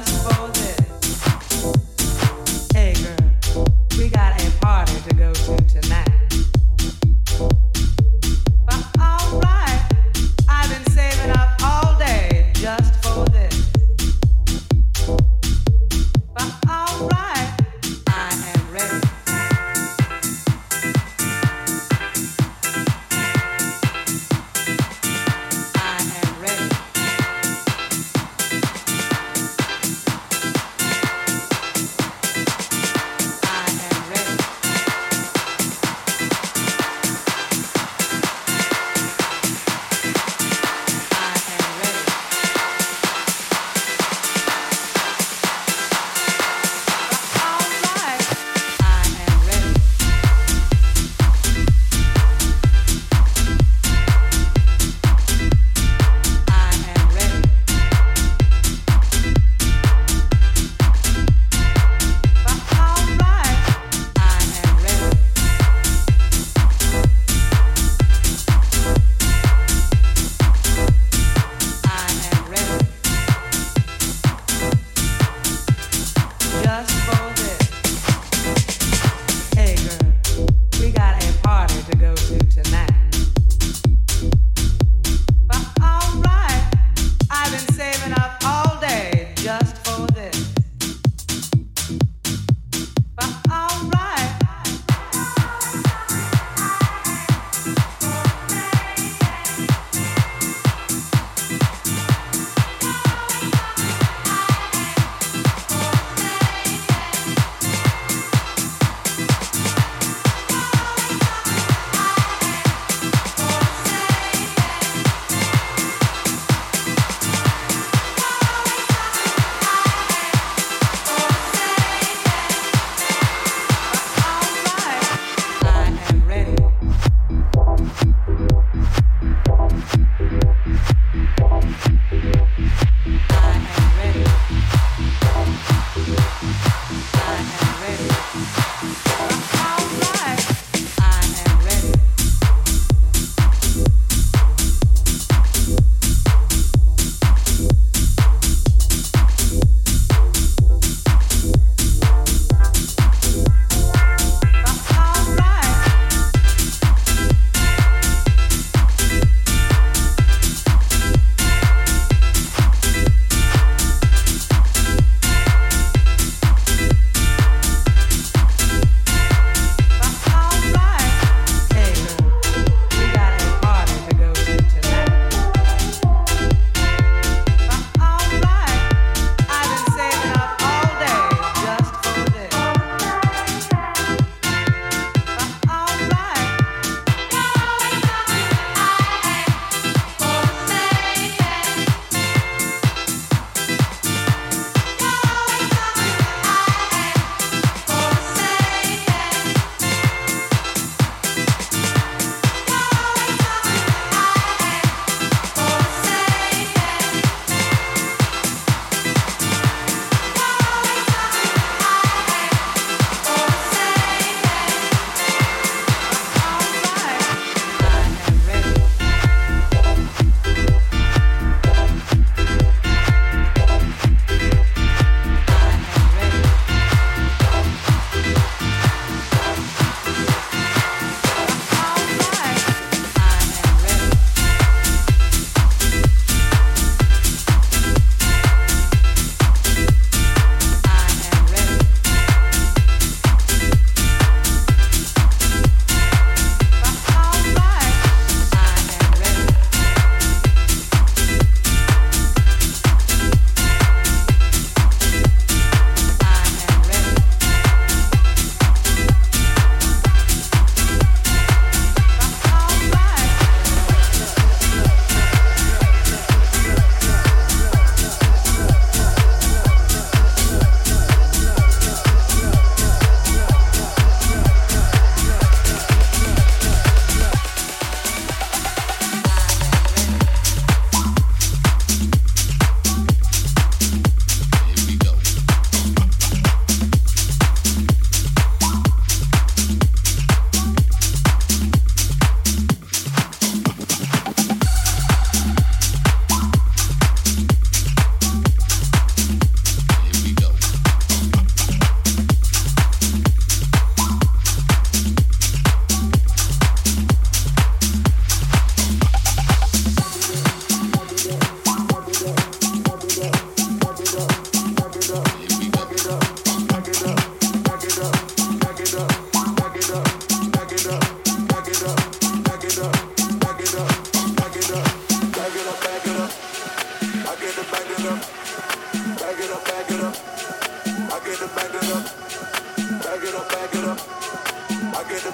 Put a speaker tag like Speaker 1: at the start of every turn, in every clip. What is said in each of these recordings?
Speaker 1: just for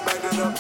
Speaker 1: back it up.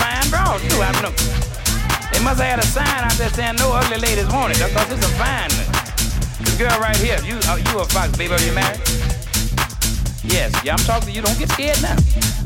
Speaker 2: fine broad, too. I don't know. They must have had a sign out there saying no ugly ladies wanted, because it's a fine one. This girl right here, you, uh, you a fox, baby, are you married? Yes, yeah, I'm talking to you. Don't get scared now.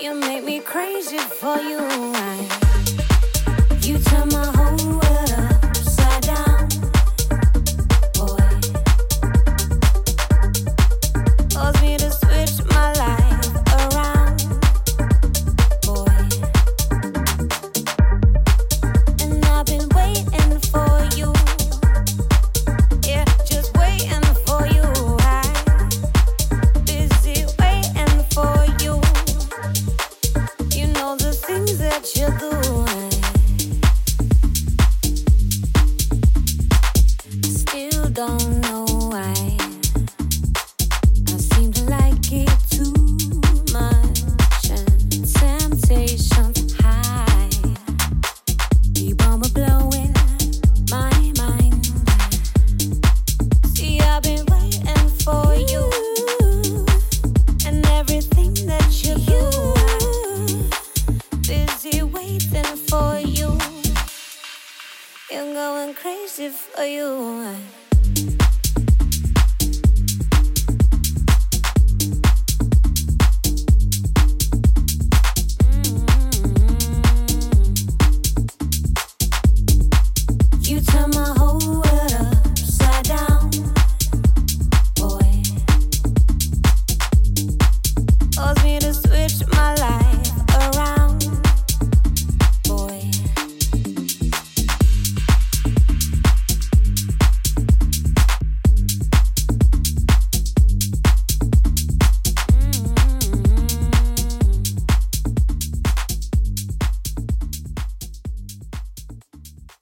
Speaker 3: you make me crazy for you. I, you turn my whole